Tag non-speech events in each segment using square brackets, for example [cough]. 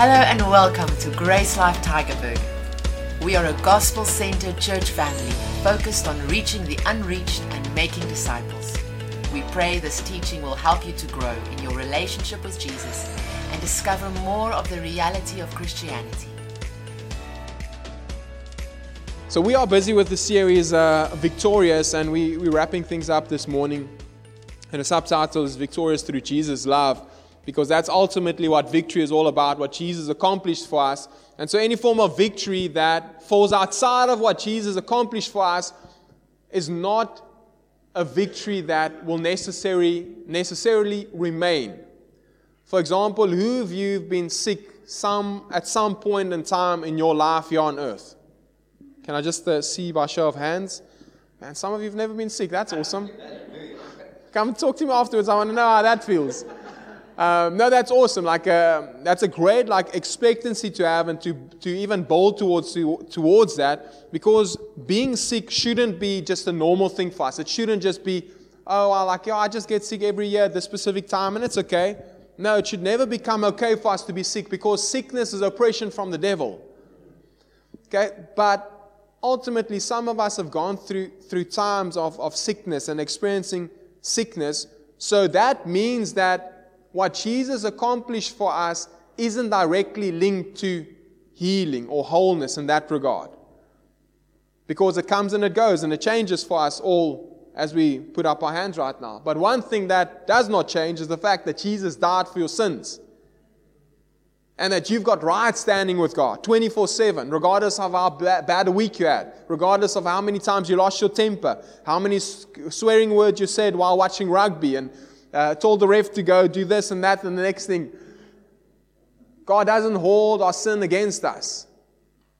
Hello and welcome to Grace Life Tygerberg. We are a gospel centered church family focused on reaching the unreached and making disciples. We pray this teaching will help you to grow in your relationship with Jesus and discover more of the reality of Christianity. So we are busy with the series uh, Victorious, and we, we're wrapping things up this morning. And the subtitle is Victorious Through Jesus' Love, because that's ultimately what victory is all about, what Jesus accomplished for us. And so any form of victory that falls outside of what Jesus accomplished for us is not a victory that will necessarily, necessarily remain. For example, who of you have been sick some, at some point in time in your life here on earth? Can I just uh, see by show of hands? Man, some of you have never been sick. That's awesome. Come talk to me afterwards. I want to know how that feels. Um, no, that's awesome. Like uh, that's a great like expectancy to have and to to even bold towards to, towards that because being sick shouldn't be just a normal thing for us. It shouldn't just be oh I like yeah I just get sick every year at this specific time and it's okay. No, it should never become okay for us to be sick because sickness is oppression from the devil. Okay, but ultimately, some of us have gone through, through times of, of sickness and experiencing sickness. So that means that what Jesus accomplished for us isn't directly linked to healing or wholeness in that regard. Because it comes and it goes and it changes for us all as we put up our hands right now. But one thing that does not change is the fact that Jesus died for your sins and that you've got right standing with God 24 7, regardless of how bad a week you had, regardless of how many times you lost your temper, how many swearing words you said while watching rugby, and uh, told the ref to go do this and that, and the next thing. God doesn't hold our sin against us.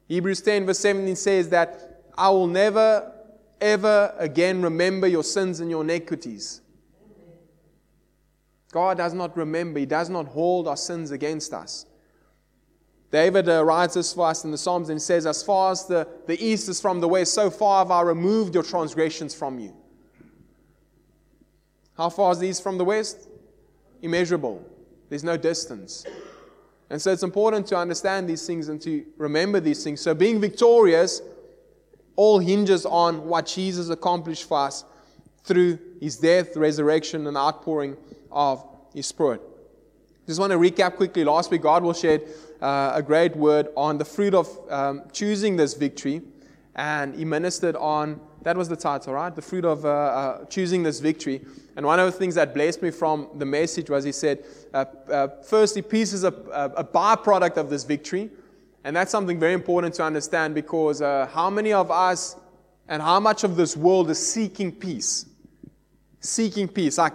Hebrews 10, verse 17 says that I will never, ever again remember your sins and your iniquities. God does not remember, He does not hold our sins against us. David uh, writes this for us in the Psalms and says, As far as the, the east is from the west, so far have I removed your transgressions from you. How far is the east from the west? Immeasurable. There's no distance. And so it's important to understand these things and to remember these things. So being victorious all hinges on what Jesus accomplished for us through his death, resurrection, and outpouring of his Spirit. Just want to recap quickly. Last week, Godwill share uh, a great word on the fruit of um, choosing this victory. And he ministered on, that was the title, right? The fruit of uh, uh, choosing this victory. And one of the things that blessed me from the message was he said, uh, uh, firstly, peace is a, a, byproduct of this victory. And that's something very important to understand because uh, how many of us and how much of this world is seeking peace? Seeking peace. Like,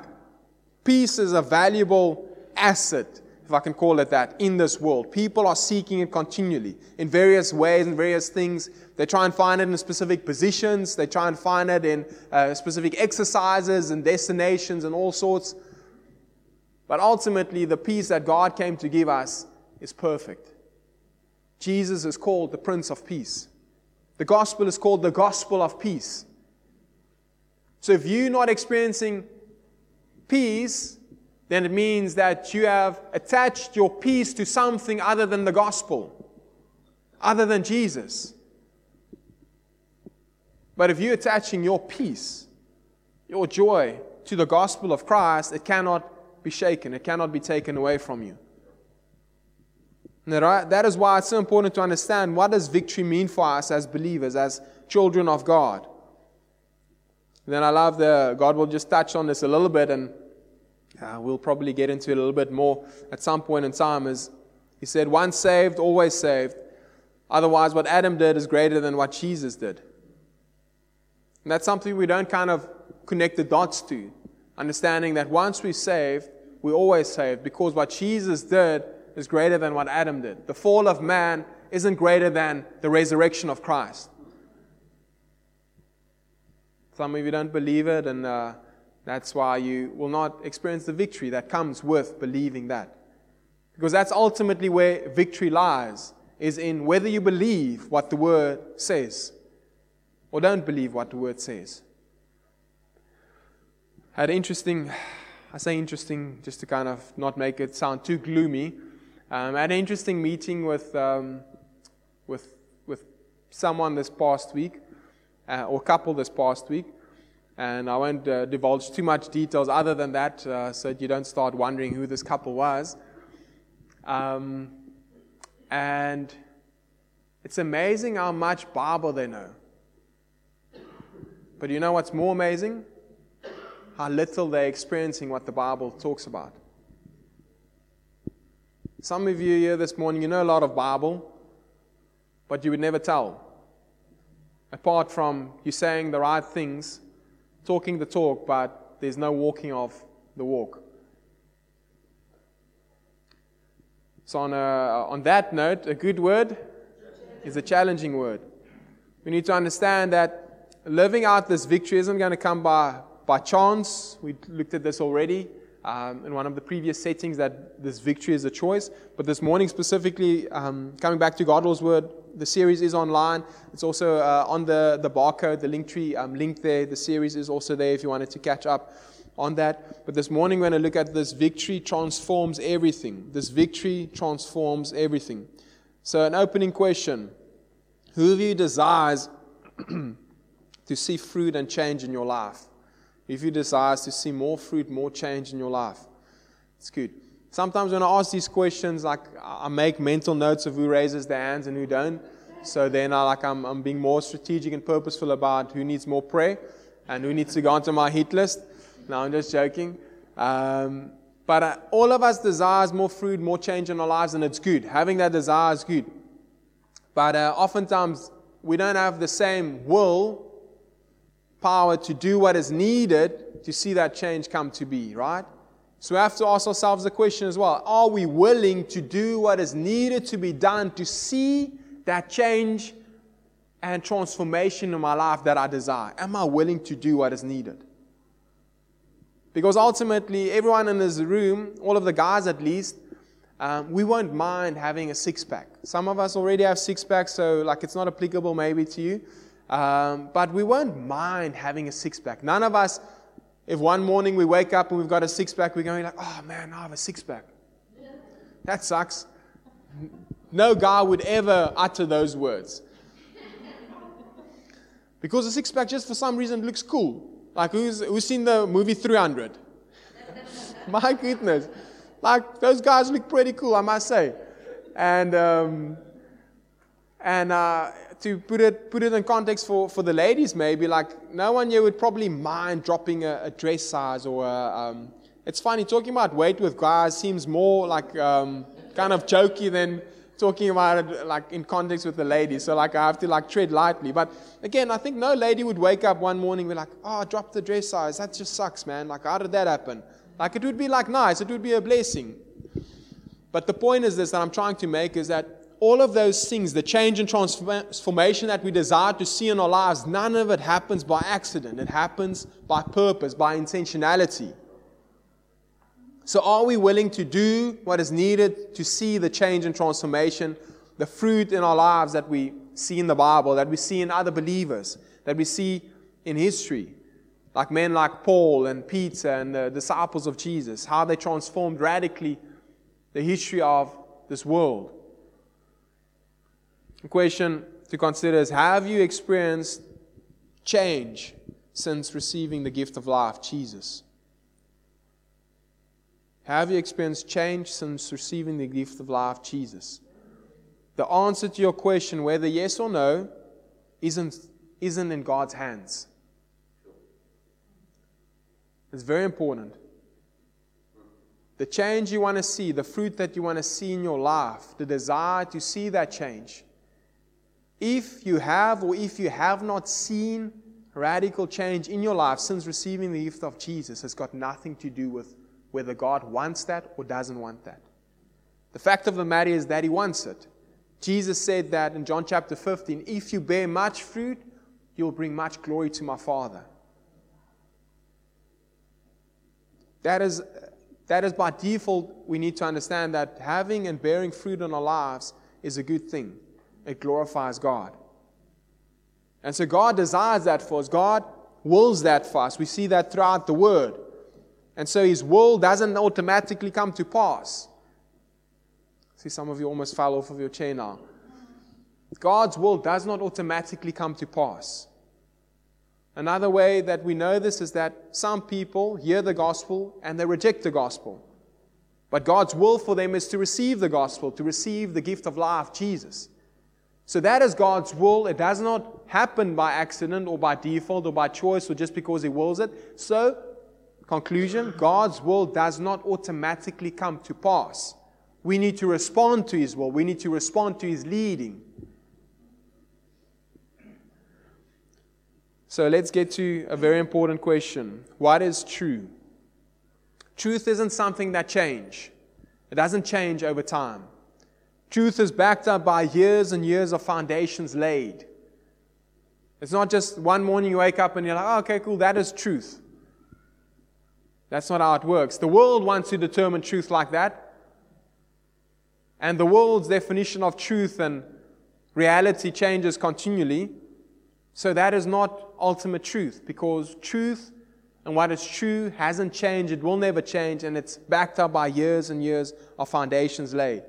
peace is a valuable asset if I can call it that, in this world. People are seeking it continually in various ways and various things. They try and find it in specific positions, they try and find it in uh, specific exercises and destinations and all sorts. But ultimately, the peace that God came to give us is perfect. Jesus is called the Prince of Peace. The gospel is called the gospel of peace. So if you're not experiencing peace, then it means that you have attached your peace to something other than the gospel, other than Jesus. But if you're attaching your peace, your joy to the gospel of Christ, it cannot be shaken, it cannot be taken away from you. That is why it's so important to understand what does victory mean for us as believers, as children of God. Then I love the Godwill just touch on this a little bit and uh, we'll probably get into it a little bit more at some point in time. Is he said, once saved, always saved. Otherwise, what Adam did is greater than what Jesus did. And that's something we don't kind of connect the dots to. Understanding that once we're saved, we're always saved because what Jesus did is greater than what Adam did. The fall of man isn't greater than the resurrection of Christ. Some of you don't believe it, and uh, that's why you will not experience the victory that comes with believing that. Because that's ultimately where victory lies, is in whether you believe what the word says or don't believe what the word says. Had interesting, I say interesting just to kind of not make it sound too gloomy. Um, I had an interesting meeting with, um, with, with someone this past week, uh, or couple this past week, and I won't uh, divulge too much details other than that uh, so that you don't start wondering who this couple was. Um, and it's amazing how much Bible they know. But you know what's more amazing? How little they're experiencing what the Bible talks about. Some of you here this morning, you know a lot of Bible, but you would never tell. Apart from you saying the right things talking the talk, but there's no walking of the walk. So, on, a, on that note, a good word is a challenging word. We need to understand that living out this victory isn't going to come by, by chance. We looked at this already um, in one of the previous settings that this victory is a choice. But this morning, specifically, um, coming back to God's word, the series is online. It's also uh, on the, the barcode, the link tree um, link there. The series is also there if you wanted to catch up on that. But this morning, we're going to look at this victory transforms everything. This victory transforms everything. So, an opening question Who of you desires [clears throat] to see fruit and change in your life? If you desire to see more fruit, more change in your life, it's good. Sometimes when I ask these questions, like I make mental notes of who raises their hands and who don't. So then I like I'm, I'm being more strategic and purposeful about who needs more prayer and who needs to go onto my hit list. No, I'm just joking. Um, but uh, all of us desires more fruit, more change in our lives, and it's good. Having that desire is good. But uh, oftentimes we don't have the same will, power to do what is needed to see that change come to be, right? So we have to ask ourselves the question as well Are we willing to do what is needed to be done to see that change and transformation in my life that I desire? Am I willing to do what is needed? Because ultimately, everyone in this room, all of the guys at least, um, we won't mind having a six pack. Some of us already have six packs, so like it's not applicable maybe to you. Um, but we won't mind having a six pack. None of us if one morning we wake up and we've got a six pack, we're going like, oh man, I have a six pack. That sucks. No guy would ever utter those words. Because a six pack just for some reason looks cool. Like who's who's seen the movie 300? [laughs] My goodness. Like those guys look pretty cool, I must say. And um, and uh, to put it, put it in context for, for the ladies, maybe, like, no one here would probably mind dropping a, a dress size or a, um, it's funny, talking about weight with guys seems more like um, kind of jokey than talking about it like in context with the ladies. So like I have to like tread lightly. But again, I think no lady would wake up one morning and be like, oh, I dropped the dress size. That just sucks, man. Like how did that happen? Like it would be like nice. It would be a blessing. But the point is this that I'm trying to make is that all of those things, the change and transformation that we desire to see in our lives, none of it happens by accident. It happens by purpose, by intentionality. So, are we willing to do what is needed to see the change and transformation, the fruit in our lives that we see in the Bible, that we see in other believers, that we see in history? Like men like Paul and Peter and the disciples of Jesus, how they transformed radically the history of this world. The question to consider is Have you experienced change since receiving the gift of life, Jesus? Have you experienced change since receiving the gift of life, Jesus? The answer to your question, whether yes or no, isn't, isn't in God's hands. It's very important. The change you want to see, the fruit that you want to see in your life, the desire to see that change, if you have or if you have not seen radical change in your life since receiving the gift of Jesus, has got nothing to do with whether God wants that or doesn't want that. The fact of the matter is that He wants it. Jesus said that in John chapter 15 if you bear much fruit, you'll bring much glory to my Father. That is, that is by default, we need to understand that having and bearing fruit in our lives is a good thing it glorifies God. And so God desires that for us. God wills that for us. We see that throughout the Word. And so His will doesn't automatically come to pass. See, some of you almost fell off of your chair now. God's will does not automatically come to pass. Another way that we know this is that some people hear the gospel and they reject the gospel. But God's will for them is to receive the gospel, to receive the gift of life, Jesus. So that is God's will. It does not happen by accident or by default or by choice or just because He wills it. So, conclusion God's will does not automatically come to pass. We need to respond to His will, we need to respond to His leading. So let's get to a very important question. What is true? Truth isn't something that change. It doesn't change over time. Truth is backed up by years and years of foundations laid. It's not just one morning you wake up and you're like, oh, okay, cool, that is truth. That's not how it works. The world wants to determine truth like that. And the world's definition of truth and reality changes continually. So that is not ultimate truth because truth and what is true hasn't changed, it will never change, and it's backed up by years and years of foundations laid.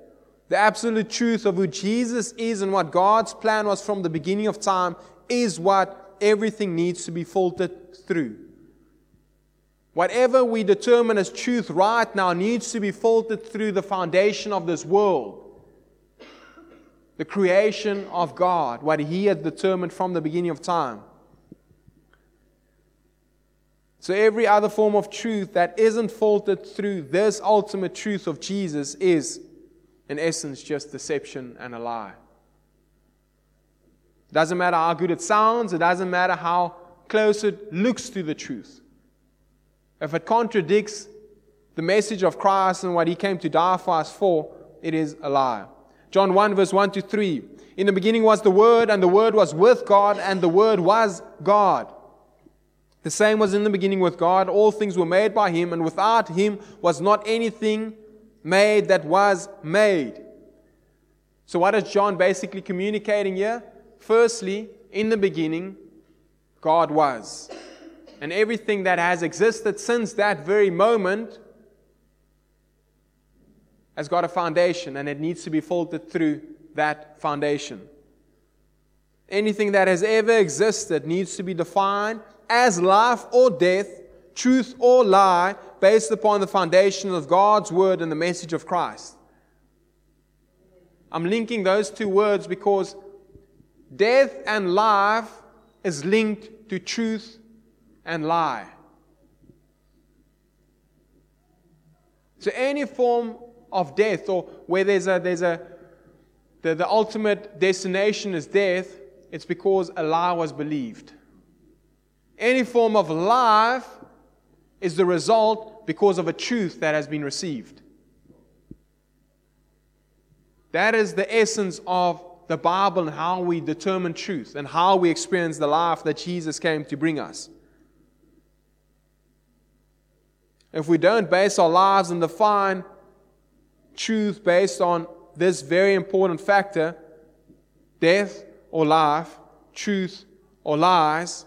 The absolute truth of who Jesus is and what God's plan was from the beginning of time is what everything needs to be filtered through. Whatever we determine as truth right now needs to be filtered through the foundation of this world the creation of God, what He had determined from the beginning of time. So, every other form of truth that isn't filtered through this ultimate truth of Jesus is, in essence, just deception and a lie. It doesn't matter how good it sounds, it doesn't matter how close it looks to the truth. If it contradicts the message of Christ and what He came to die for us for, it is a lie. John 1, verse 1 to 3. In the beginning was the Word, and the Word was with God, and the Word was God. The same was in the beginning with God. All things were made by Him, and without Him was not anything made that was made. So, what is John basically communicating here? Firstly, in the beginning, God was. And everything that has existed since that very moment has got a foundation and it needs to be filtered through that foundation. Anything that has ever existed needs to be defined as life or death, truth or lie, based upon the foundation of God's word and the message of Christ. I'm linking those two words because death and life is linked to truth and lie. So any form of death, or where there's a, there's a the, the ultimate destination is death, it's because a lie was believed. Any form of life is the result because of a truth that has been received. That is the essence of the Bible and how we determine truth and how we experience the life that Jesus came to bring us. If we don't base our lives and define truth based on this very important factor death or life, truth or lies,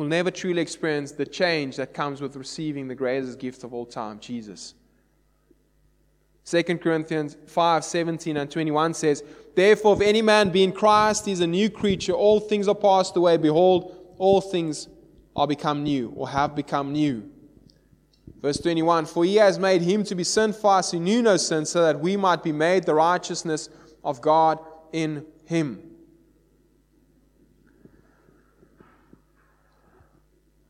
will never truly experience the change that comes with receiving the greatest gift of all time, Jesus. 2 Corinthians 5 17 and 21 says, Therefore, if any man be in Christ, he is a new creature. All things are passed away. Behold, all things are become new or have become new. Verse 21 For he has made him to be sin for us who knew no sin, so that we might be made the righteousness of God in him.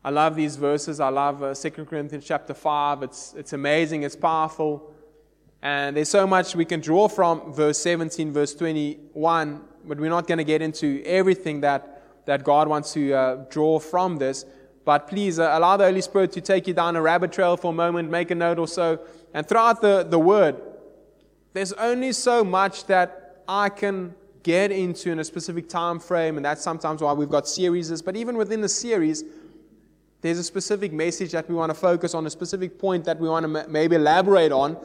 I love these verses. I love uh, 2 Corinthians chapter 5. It's, it's amazing, it's powerful. And there's so much we can draw from verse 17, verse 21, but we're not going to get into everything that, that God wants to uh, draw from this. But please uh, allow the Holy Spirit to take you down a rabbit trail for a moment, make a note or so. And throughout the, the Word, there's only so much that I can get into in a specific time frame, and that's sometimes why we've got series. But even within the series, there's a specific message that we want to focus on, a specific point that we want to maybe elaborate on.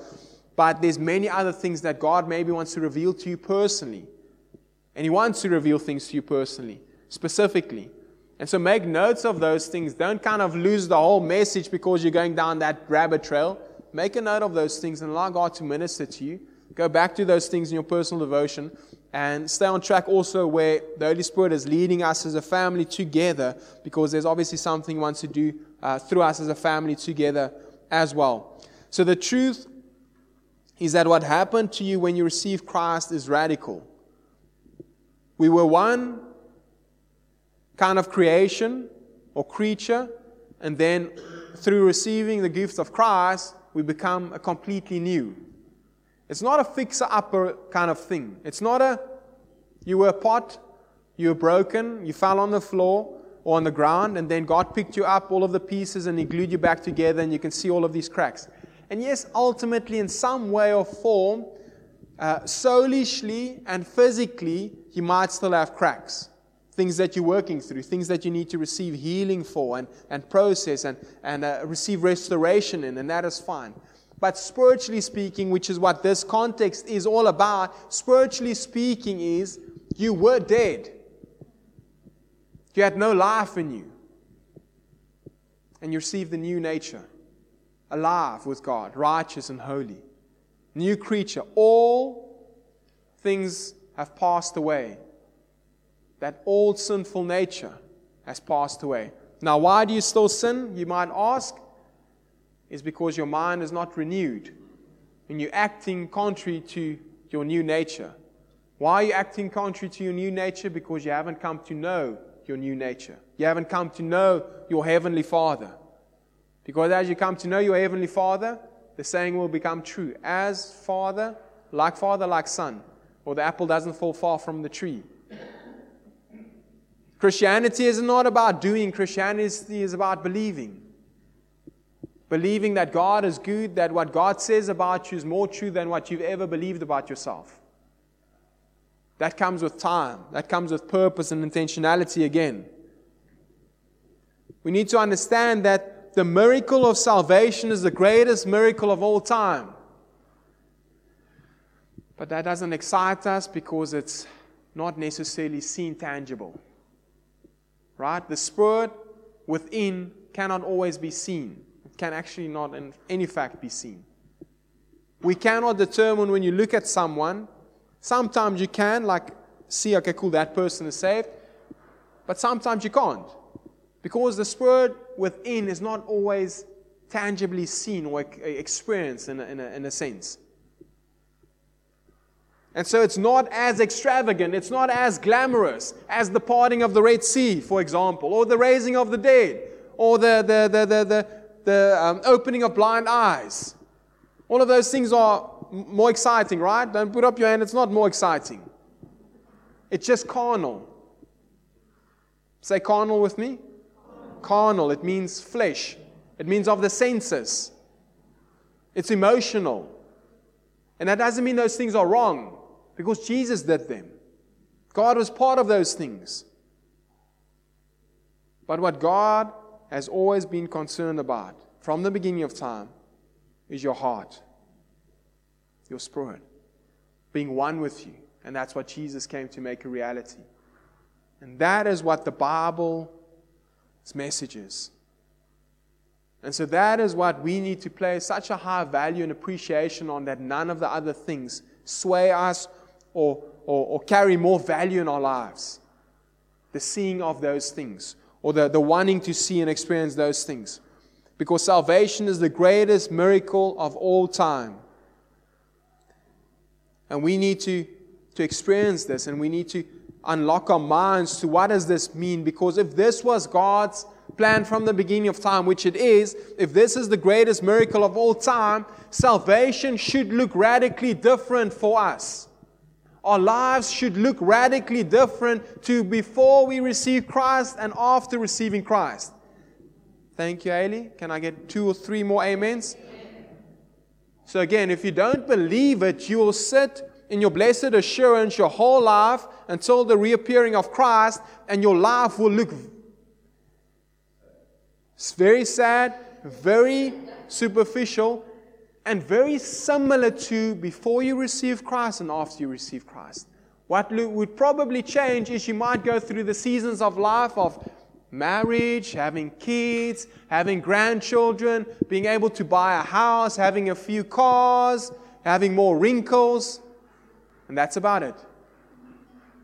But there's many other things that God maybe wants to reveal to you personally. And He wants to reveal things to you personally, specifically. And so make notes of those things. Don't kind of lose the whole message because you're going down that rabbit trail. Make a note of those things and allow God to minister to you. Go back to those things in your personal devotion and stay on track also where the Holy Spirit is leading us as a family together because there's obviously something He wants to do uh, through us as a family together as well. So the truth is that what happened to you when you received Christ is radical. We were one kind of creation or creature, and then through receiving the gift of Christ, we become a completely new. It's not a fixer upper kind of thing. It's not a, you were a pot, you were broken, you fell on the floor or on the ground, and then God picked you up, all of the pieces, and He glued you back together, and you can see all of these cracks. And yes, ultimately, in some way or form, uh, soulishly and physically, you might still have cracks. Things that you're working through, things that you need to receive healing for and, and process and, and uh, receive restoration in, and that is fine. But spiritually speaking, which is what this context is all about, spiritually speaking, is you were dead. You had no life in you. And you received the new nature, alive with God, righteous and holy. New creature. All things have passed away. That old sinful nature has passed away. Now, why do you still sin? You might ask is because your mind is not renewed and you're acting contrary to your new nature. Why are you acting contrary to your new nature? Because you haven't come to know your new nature. You haven't come to know your Heavenly Father. Because as you come to know your Heavenly Father, the saying will become true. As Father, like Father, like Son, or the apple doesn't fall far from the tree. Christianity is not about doing, Christianity is about believing. Believing that God is good, that what God says about you is more true than what you've ever believed about yourself. That comes with time, that comes with purpose and intentionality again. We need to understand that the miracle of salvation is the greatest miracle of all time. But that doesn't excite us because it's not necessarily seen tangible. Right? The spirit within cannot always be seen can actually not, in any fact, be seen. We cannot determine when you look at someone. Sometimes you can, like, see, okay, cool, that person is saved. But sometimes you can't. Because the spirit within is not always tangibly seen or uh, experienced in a, in a, in a sense. And so it's not as extravagant, it's not as glamorous as the parting of the Red Sea, for example, or the raising of the dead, or the, the, the, the, the, the um, opening of blind eyes. All of those things are more exciting, right? Don't put up your hand, it's not more exciting. It's just carnal. Say carnal with me. Carnal, it means flesh, it means of the senses, it's emotional. And that doesn't mean those things are wrong because Jesus did them. God was part of those things. But what God has always been concerned about from the beginning of time is your heart, your spirit, being one with you. And that's what Jesus came to make a reality. And that is what the Bible's message is. And so that is what we need to place such a high value and appreciation on that none of the other things sway us or, or, or carry more value in our lives. The seeing of those things or the, the wanting to see and experience those things. Because salvation is the greatest miracle of all time. And we need to, to experience this and we need to unlock our minds to what does this mean? Because if this was God's plan from the beginning of time, which it is, if this is the greatest miracle of all time, salvation should look radically different for us our lives should look radically different to before we receive Christ and after receiving Christ. Thank you, Ailey. Can I get two or three more amens? So, again, if you don't believe it, you will sit in your blessed assurance your whole life until the reappearing of Christ, and your life will look very sad, very superficial, and very similar to before you receive Christ and after you receive Christ. What would probably change is you might go through the seasons of life of marriage, having kids, having grandchildren, being able to buy a house, having a few cars, having more wrinkles, and that's about it.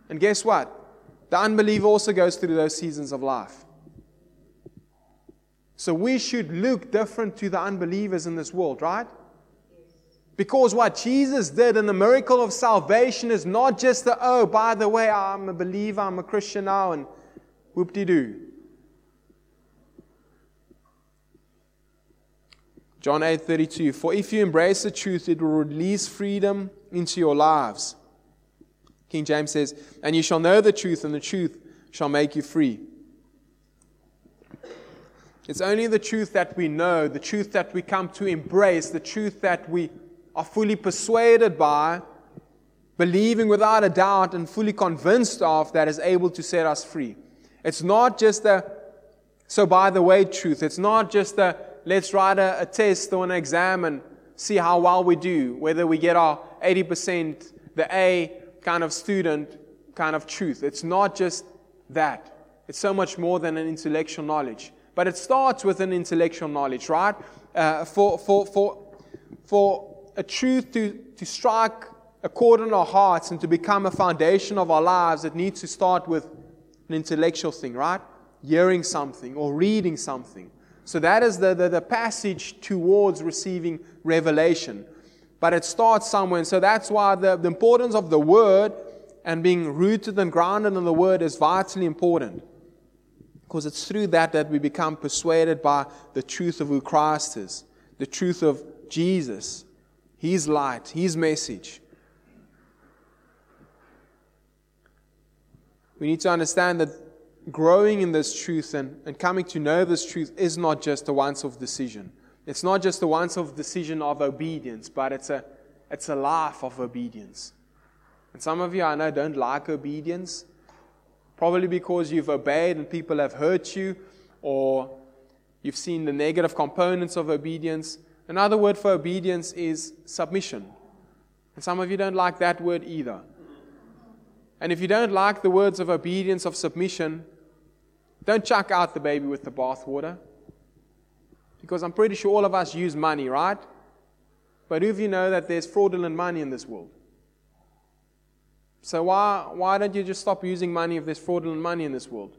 And guess what? The unbeliever also goes through those seasons of life. So we should look different to the unbelievers in this world, right? Because what Jesus did in the miracle of salvation is not just the, oh, by the way, I'm a believer, I'm a Christian now, and whoop de doo. John 8 32. For if you embrace the truth, it will release freedom into your lives. King James says, And you shall know the truth, and the truth shall make you free. It's only the truth that we know, the truth that we come to embrace, the truth that we are fully persuaded by, believing without a doubt, and fully convinced of that is able to set us free. It's not just a so by the way truth. It's not just a let's write a, a test or an exam and see how well we do, whether we get our 80%, the A kind of student kind of truth. It's not just that. It's so much more than an intellectual knowledge. But it starts with an intellectual knowledge, right? Uh, for, for, for, for a truth to, to strike a chord in our hearts and to become a foundation of our lives, it needs to start with an intellectual thing, right? Hearing something or reading something. So that is the, the, the, passage towards receiving revelation. But it starts somewhere. And so that's why the, the importance of the word and being rooted and grounded in the word is vitally important. Because it's through that that we become persuaded by the truth of who Christ is, the truth of Jesus, His light, His message. We need to understand that growing in this truth and, and coming to know this truth is not just a once off decision. It's not just a once off decision of obedience, but it's a, it's a life of obedience. And some of you I know don't like obedience, probably because you've obeyed and people have hurt you, or you've seen the negative components of obedience. Another word for obedience is submission. And some of you don't like that word either. And if you don't like the words of obedience, of submission, don't chuck out the baby with the bathwater. Because I'm pretty sure all of us use money, right? But who of you know that there's fraudulent money in this world? So why, why don't you just stop using money if there's fraudulent money in this world?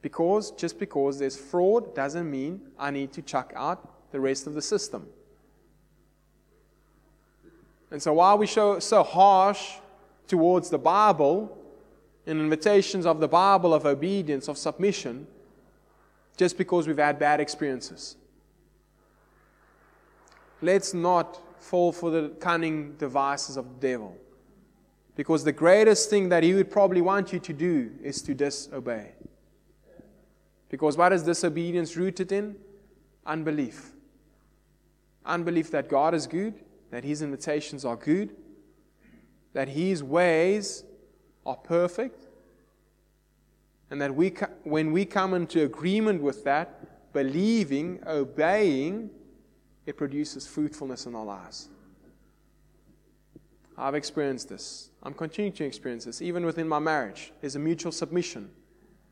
Because just because there's fraud doesn't mean I need to chuck out the rest of the system. And so why are we so, so harsh towards the Bible and invitations of the Bible of obedience, of submission, just because we've had bad experiences. Let's not fall for the cunning devices of the devil. Because the greatest thing that he would probably want you to do is to disobey. Because what is disobedience rooted in? Unbelief. Unbelief that God is good, that his invitations are good, that his ways are perfect. And that we, when we come into agreement with that, believing, obeying, it produces fruitfulness in our lives. I've experienced this. I'm continuing to experience this. Even within my marriage, there's a mutual submission,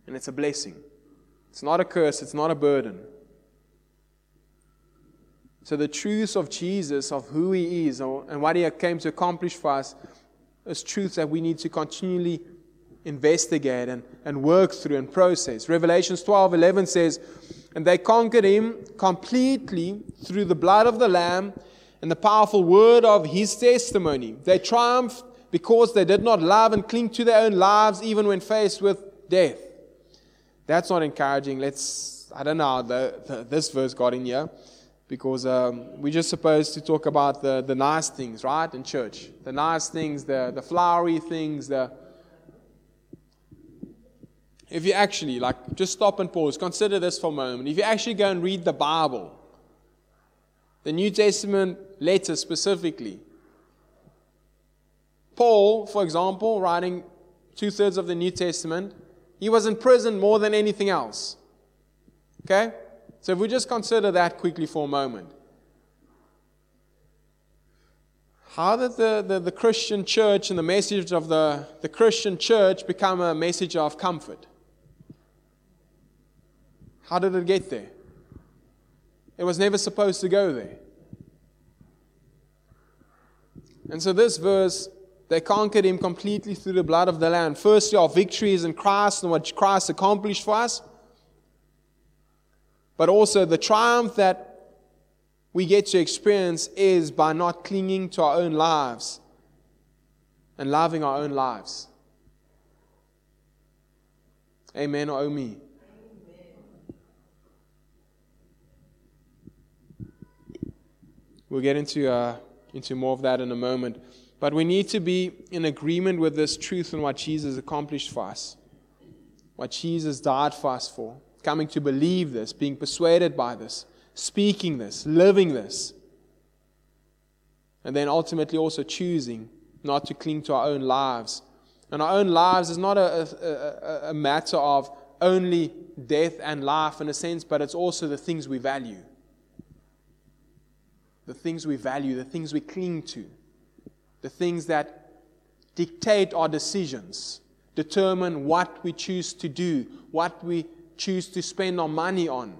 and it's a blessing. It's not a curse, it's not a burden. So, the truths of Jesus, of who He is, and what He came to accomplish for us, is truths that we need to continually investigate and, and work through and process. Revelations 12 11 says, And they conquered him completely through the blood of the Lamb and the powerful word of his testimony. They triumphed because they did not love and cling to their own lives even when faced with death. That's not encouraging. Let's, I don't know the, the, this verse got in here because um, we're just supposed to talk about the, the nice things, right, in church. The nice things, the, the flowery things, the. If you actually, like, just stop and pause, consider this for a moment. If you actually go and read the Bible, the New Testament letters specifically, Paul, for example, writing two thirds of the New Testament, he was in prison more than anything else. Okay? So if we just consider that quickly for a moment. How did the, the, the, Christian church and the message of the, the Christian church become a message of comfort? How did it get there? It was never supposed to go there. And so this verse, they conquered him completely through the blood of the Lamb. Firstly, our victory is in Christ and what Christ accomplished for us. But also the triumph that we get to experience is by not clinging to our own lives and loving our own lives. Amen or oh me? We'll get into, uh, into more of that in a moment. But we need to be in agreement with this truth and what Jesus accomplished for us, what Jesus died for us for, coming to believe this, being persuaded by this, speaking this, living this, and then ultimately also choosing not to cling to our own lives. And our own lives is not a, a, a matter of only death and life in a sense, but it's also the things we value the things we value, the things we cling to, the things that dictate our decisions, determine what we choose to do, what we choose to spend our money on,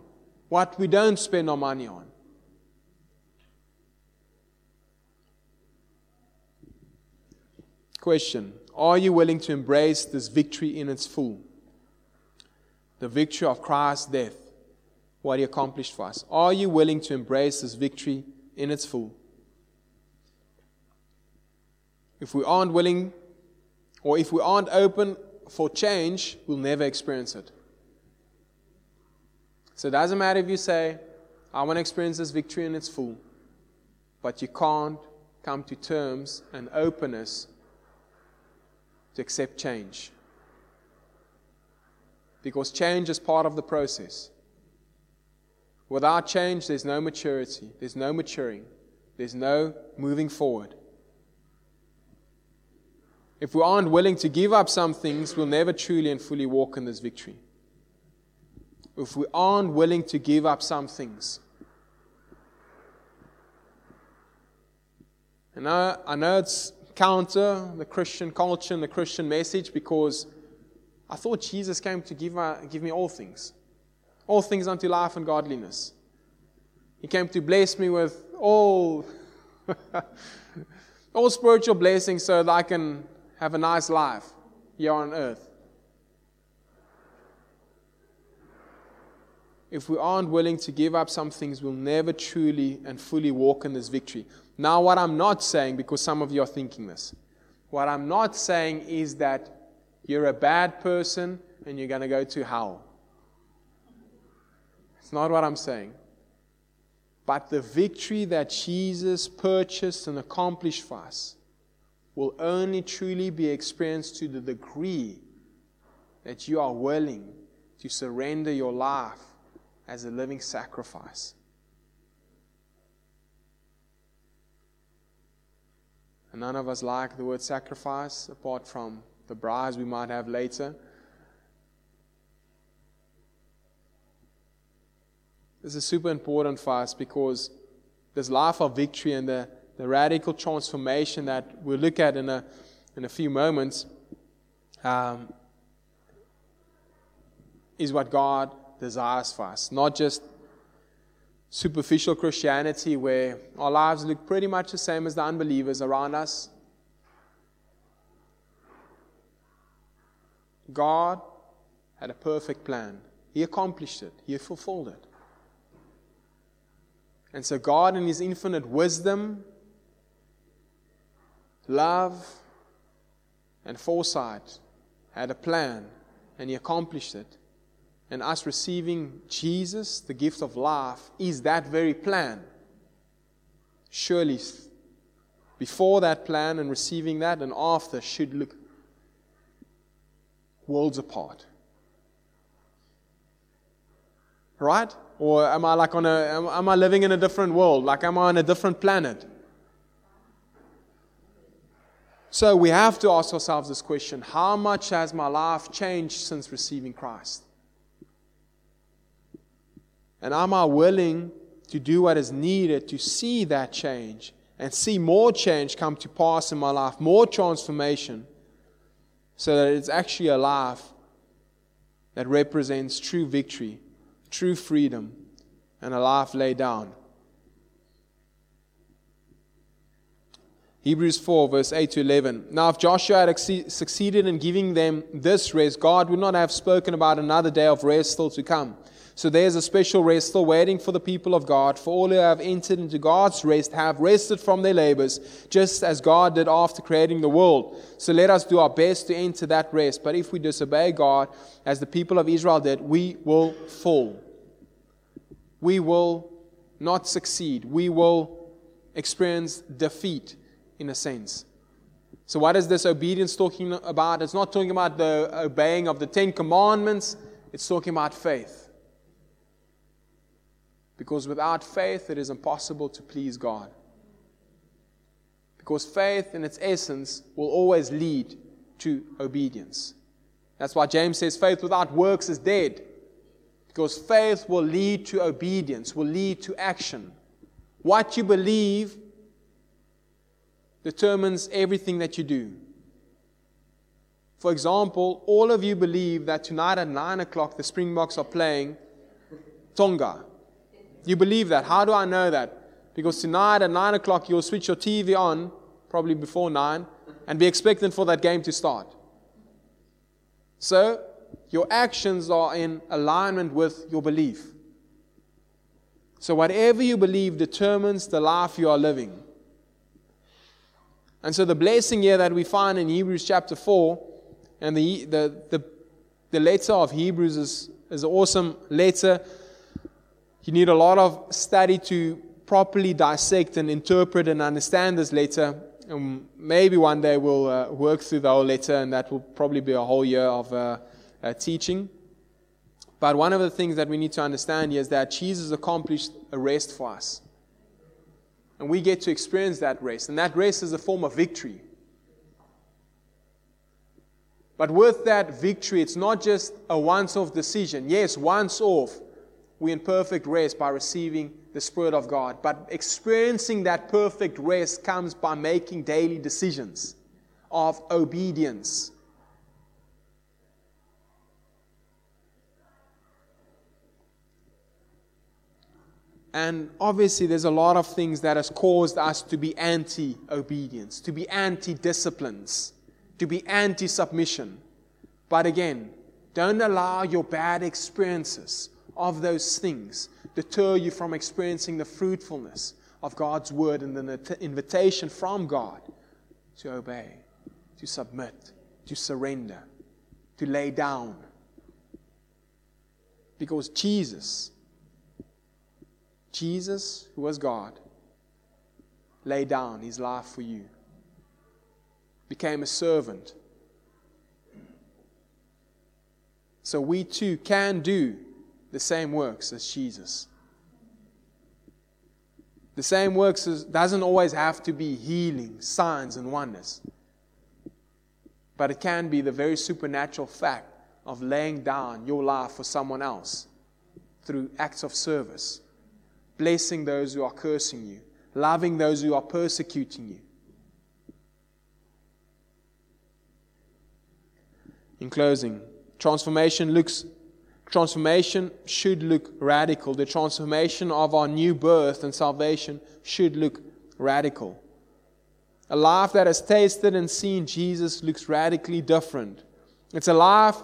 what we don't spend our money on. Question Are you willing to embrace this victory in its full? The victory of Christ's death, what he accomplished for us. Are you willing to embrace this victory in its full. If we aren't willing, or if we aren't open for change, we'll never experience it. So it doesn't matter if you say, I want to experience this victory in its full, but you can't come to terms and openness to accept change. Because change is part of the process. Without change, there's no maturity, there's no maturing, there's no moving forward. If we aren't willing to give up some things, we'll never truly and fully walk in this victory. If we aren't willing to give up some things, and I, I know it's counter the Christian culture and the Christian message because I thought Jesus came to give, uh, give me all things all things unto life and godliness. He came to bless me with all, [laughs] all spiritual blessings so that I can have a nice life here on earth. If we aren't willing to give up some things, we'll never truly and fully walk in this victory. Now, what I'm not saying, because some of you are thinking this, what I'm not saying is that you're a bad person and you're going to go to hell. It's not what I'm saying. But the victory that Jesus purchased and accomplished for us will only truly be experienced to the degree that you are willing to surrender your life as a living sacrifice. And none of us like the word sacrifice, apart from the braais we might have later. This is super important for us because this life of victory and the, the radical transformation that we'll look at in a, in a few moments um, is what God desires for us. Not just superficial Christianity where our lives look pretty much the same as the unbelievers around us. God had a perfect plan. He accomplished it, He fulfilled it. And so, God, in His infinite wisdom, love, and foresight, had a plan, and He accomplished it. And us receiving Jesus, the gift of life, is that very plan. Surely, before that plan and receiving that, and after should look worlds apart. Right? Or am I like on a, am, I living in a different world? Like, am I on a different planet? So we have to ask ourselves this question How much has my life changed since receiving Christ? And am I willing to do what is needed to see that change and see more change come to pass in my life, more transformation, so that it's actually a life that represents true victory true freedom, and a life laid down. Hebrews 4, verse 8 to 11. Now, if Joshua had succeeded in giving them this rest, God would not have spoken about another day of rest still to come. So there's a special rest still waiting for the people of God. For all who have entered into God's rest have rested from their labors, just as God did after creating the world. So let us do our best to enter that rest. But if we disobey God, as the people of Israel did, we will fall. We will not succeed. We will experience defeat in a sense. So, what is this obedience talking about? It's not talking about the obeying of the Ten Commandments, it's talking about faith. Because without faith, it is impossible to please God. Because faith, in its essence, will always lead to obedience. That's why James says faith without works is dead. Because faith will lead to obedience, will lead to action. What you believe determines everything that you do. For example, all of you believe that tonight at 9 o'clock the Springboks are playing Tonga. You believe that. How do I know that? Because tonight at 9 o'clock you'll switch your TV on, probably before 9, and be expectant for that game to start. So, your actions are in alignment with your belief. So, whatever you believe determines the life you are living. And so the blessing here that we find in Hebrews chapter 4, and the, the, the, the letter of Hebrews is, is an awesome letter. You need a lot of study to properly dissect and interpret and understand this letter. And maybe one day we'll uh, work through the whole letter, and that will probably be a whole year of uh, uh, teaching. But one of the things that we need to understand is that Jesus accomplished a rest for us. And we get to experience that rest. And that rest is a form of victory. But with that victory, it's not just a once off decision. Yes, once off, we're in perfect rest by receiving the Spirit of God. But experiencing that perfect rest comes by making daily decisions of obedience. And obviously, there's a lot of things that has caused us to be anti obedience, to be anti disciplines, to be anti submission. But again, don't allow your bad experiences of those things deter you from experiencing the fruitfulness of God's word and the invitation from God to obey, to submit, to surrender, to lay down. Because Jesus Jesus, who was God, laid down his life for you, became a servant. So we too can do the same works as Jesus. The same works doesn't always have to be healing, signs, and wonders. But it can be the very supernatural fact of laying down your life for someone else through acts of service blessing those who are cursing you, loving those who are persecuting you. In closing, transformation looks transformation should look radical. The transformation of our new birth and salvation should look radical. A life that has tasted and seen Jesus looks radically different. It's a life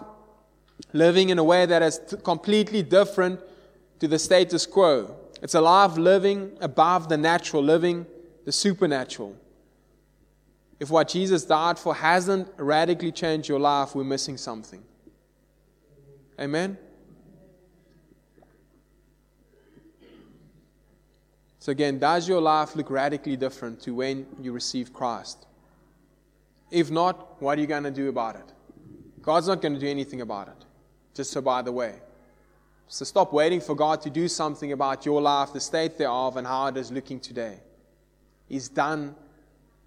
living in a way that is completely different to the status quo. It's a life living above the natural, living the supernatural. If what Jesus died for hasn't radically changed your life, we're missing something. Amen? So, again, does your life look radically different to when you received Christ? If not, what are you going to do about it? God's not going to do anything about it. Just so, by the way. So stop waiting for God to do something about your life, the state thereof, and how it is looking today. He's done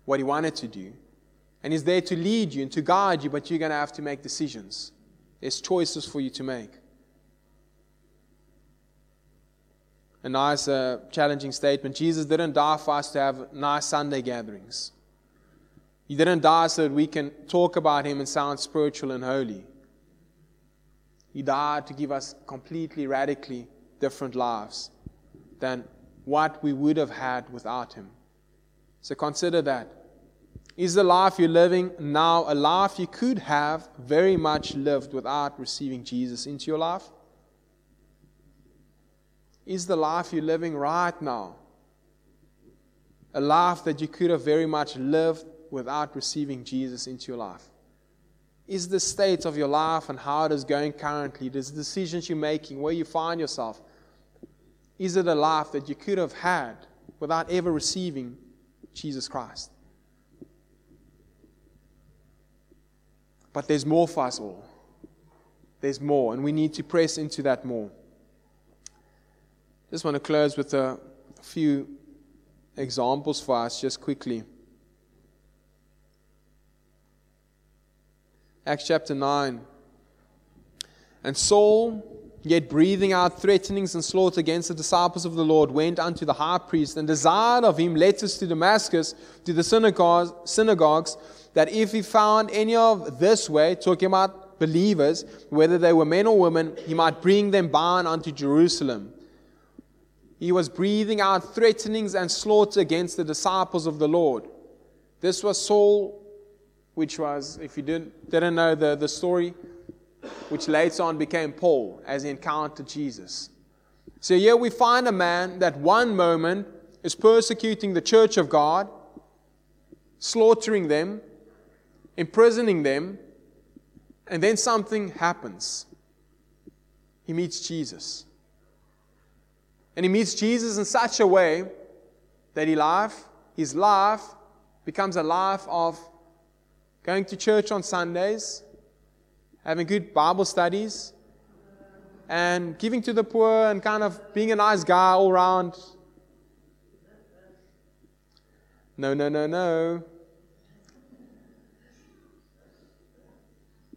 what He wanted to do. And He's there to lead you and to guide you, but you're going to have to make decisions. There's choices for you to make. A nice, uh, challenging statement. Jesus didn't die for us to have nice Sunday gatherings. He didn't die so that we can talk about Him and sound spiritual and holy. He died to give us completely, radically different lives than what we would have had without Him. So consider that. Is the life you're living now a life you could have very much lived without receiving Jesus into your life? Is the life you're living right now a life that you could have very much lived without receiving Jesus into your life? Is the state of your life and how it is going currently, the decisions you're making, where you find yourself, is it a life that you could have had without ever receiving Jesus Christ? But there's more for us all. There's more, and we need to press into that more. Just want to close with a few examples for us, just quickly. Acts chapter 9. And Saul, yet breathing out threatenings and slaughter against the disciples of the Lord, went unto the high priest and desired of him letters to Damascus, to the synagogues, synagogues that if he found any of this way, talking about believers, whether they were men or women, he might bring them bound unto Jerusalem. He was breathing out threatenings and slaughter against the disciples of the Lord. This was Saul, which was, if you didn't, didn't know the, the story, which later on became Paul as he encountered Jesus. So here we find a man that one moment is persecuting the church of God, slaughtering them, imprisoning them, and then something happens. He meets Jesus. And he meets Jesus in such a way that he life, his life becomes a life of going to church on Sundays, having good Bible studies, and giving to the poor and kind of being a nice guy all around. No, no, no, no.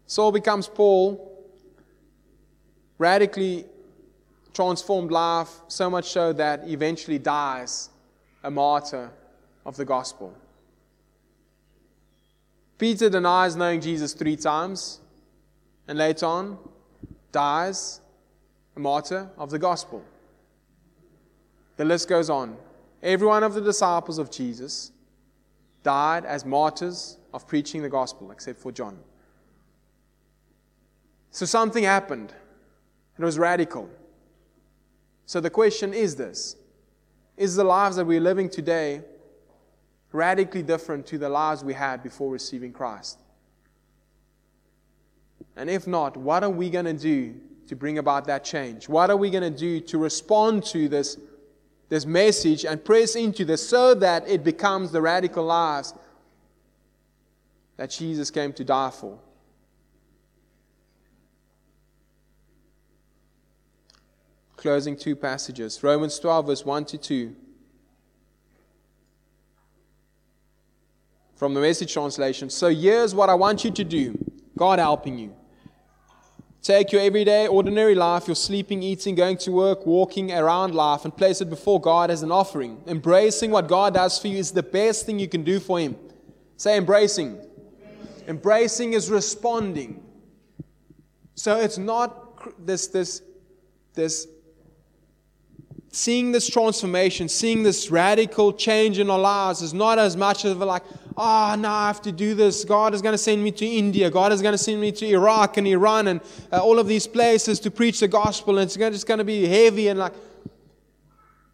Saul becomes Paul, radically transformed life, so much so that eventually dies a martyr of the gospel. Peter denies knowing Jesus three times, and later on dies a martyr of the gospel. The list goes on. Every one of the disciples of Jesus died as martyrs of preaching the gospel, except for John. So something happened. And it was radical. So the question is this Is the lives that we're living today radically different to the lives we had before receiving Christ? And if not, what are we going to do to bring about that change? What are we going to do to respond to this, this message and press into this so that it becomes the radical lives that Jesus came to die for? Closing two passages Romans 12, verse 1 to 2. From the message translation. So here's what I want you to do God helping you. Take your everyday, ordinary life, your sleeping, eating, going to work, walking around life, and place it before God as an offering. Embracing what God does for you is the best thing you can do for Him. Say embracing. Embracing is responding. So it's not this, this, this seeing this transformation, seeing this radical change in our lives is not as much of a like, oh, now I have to do this. God is going to send me to India. God is going to send me to Iraq and Iran and uh, all of these places to preach the gospel. And it's just going to be heavy and like,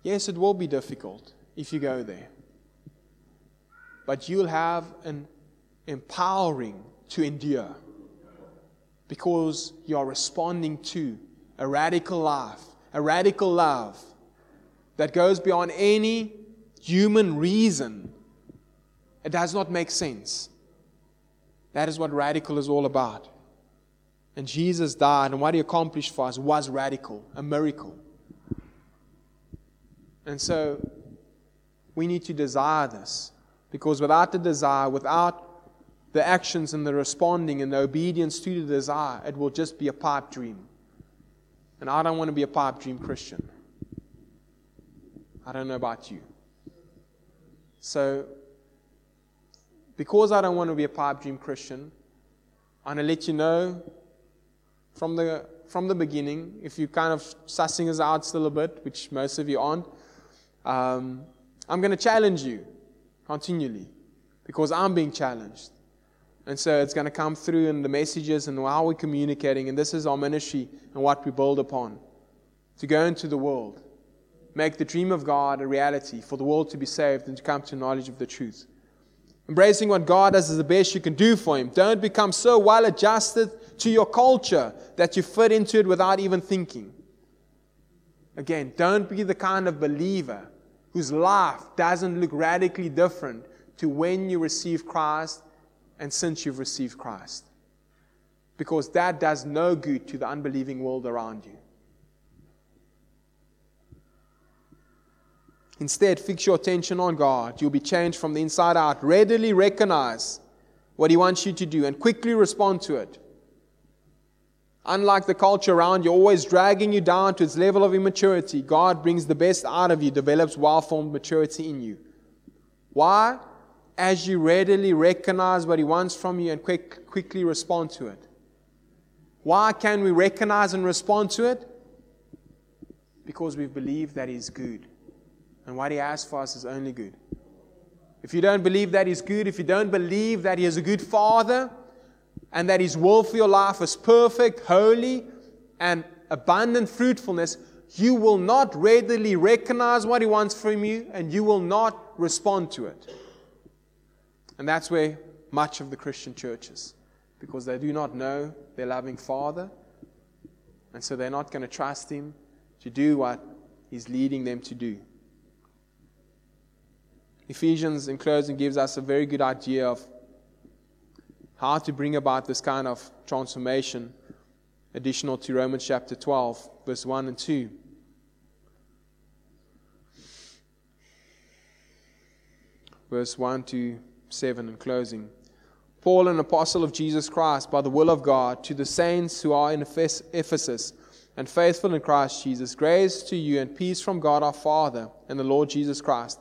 yes, it will be difficult if you go there. But you'll have an empowering to endure because you are responding to a radical life, a radical love that goes beyond any human reason, it does not make sense. That is what radical is all about. And Jesus died, and what he accomplished for us was radical, a miracle. And so we need to desire this. Because without the desire, without the actions and the responding and the obedience to the desire, it will just be a pipe dream. And I don't want to be a pipe dream Christian. I don't know about you. So, because I don't want to be a pipe dream Christian, I'm going to let you know from the, from the beginning, if you're kind of sussing us out still a bit, which most of you aren't, um, I'm going to challenge you continually. because I'm being challenged. And so it's going to come through in the messages and how we're communicating. And this is our ministry and what we build upon to go into the world, make the dream of God a reality, for the world to be saved and to come to knowledge of the truth. Embracing what God does is the best you can do for Him. Don't become so well adjusted to your culture that you fit into it without even thinking. Again, don't be the kind of believer whose life doesn't look radically different to when you receive Christ and since you've received Christ. Because that does no good to the unbelieving world around you. Instead, fix your attention on God. You'll be changed from the inside out. Readily recognize what He wants you to do and quickly respond to it. Unlike the culture around you, always dragging you down to its level of immaturity, God brings the best out of you, develops well formed maturity in you. Why? as you readily recognize what He wants from you and quick, quickly respond to it. Why can we recognize and respond to it? Because we believe that He's good. And what He has for us is only good. If you don't believe that He's good, if you don't believe that He is a good Father, and that His will for your life is perfect, holy, and abundant fruitfulness, you will not readily recognize what He wants from you, and you will not respond to it. And that's where much of the Christian church is, because they do not know their loving Father, and so they're not going to trust Him to do what He's leading them to do. Ephesians, in closing, gives us a very good idea of how to bring about this kind of transformation, additional to Romans chapter 12, verse 1 and 2. Verse 1 to 7 in closing. Paul, an apostle of Jesus Christ, by the will of God, to the saints who are in Ephesus and faithful in Christ Jesus, grace to you and peace from God our Father and the Lord Jesus Christ.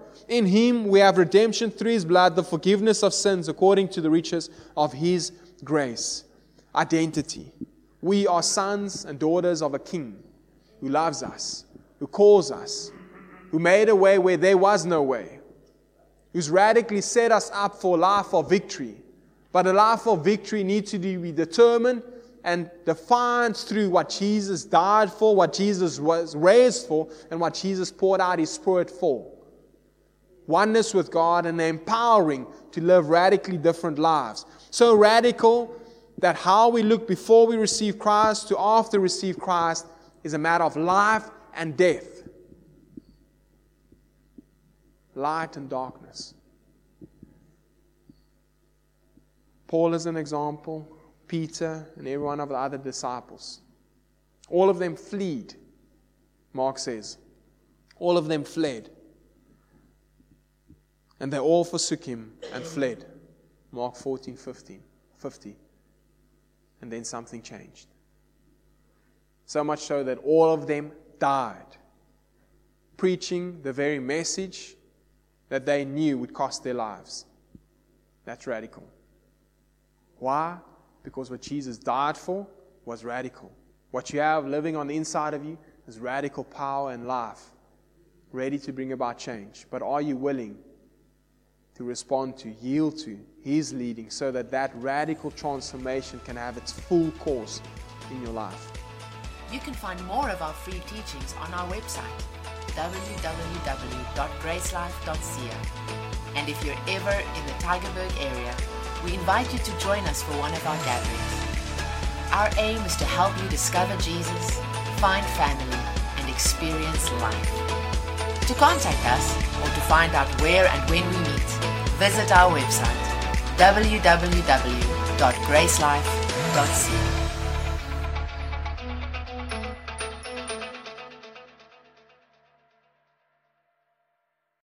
In him we have redemption through his blood, the forgiveness of sins according to the riches of his grace. Identity. We are sons and daughters of a king who loves us, who calls us, who made a way where there was no way, who's radically set us up for life of victory but a life of victory needs to be determined and defined through what Jesus died for, what Jesus was raised for, and what Jesus poured out his spirit for. Oneness with God and empowering to live radically different lives. So radical that how we look before we receive Christ to after receive Christ is a matter of life and death, light and darkness. Paul is an example, Peter, and every one of the other disciples. All of them fled, Mark says. All of them fled. And they all forsook him and fled. Mark 14, 15, 50. And then something changed. So much so that all of them died, preaching the very message that they knew would cost their lives. That's radical. Why? Because what Jesus died for was radical. What you have living on the inside of you is radical power and life, ready to bring about change. But are you willing to respond to, yield to His leading so that that radical transformation can have its full course in your life? You can find more of our free teachings on our website www.gracelife.ca. And if you're ever in the Tygerberg area, we invite you to join us for one of our gatherings. Our aim is to help you discover Jesus, find family, and experience life. To contact us or to find out where and when we meet, visit our website www.gracelife.ca.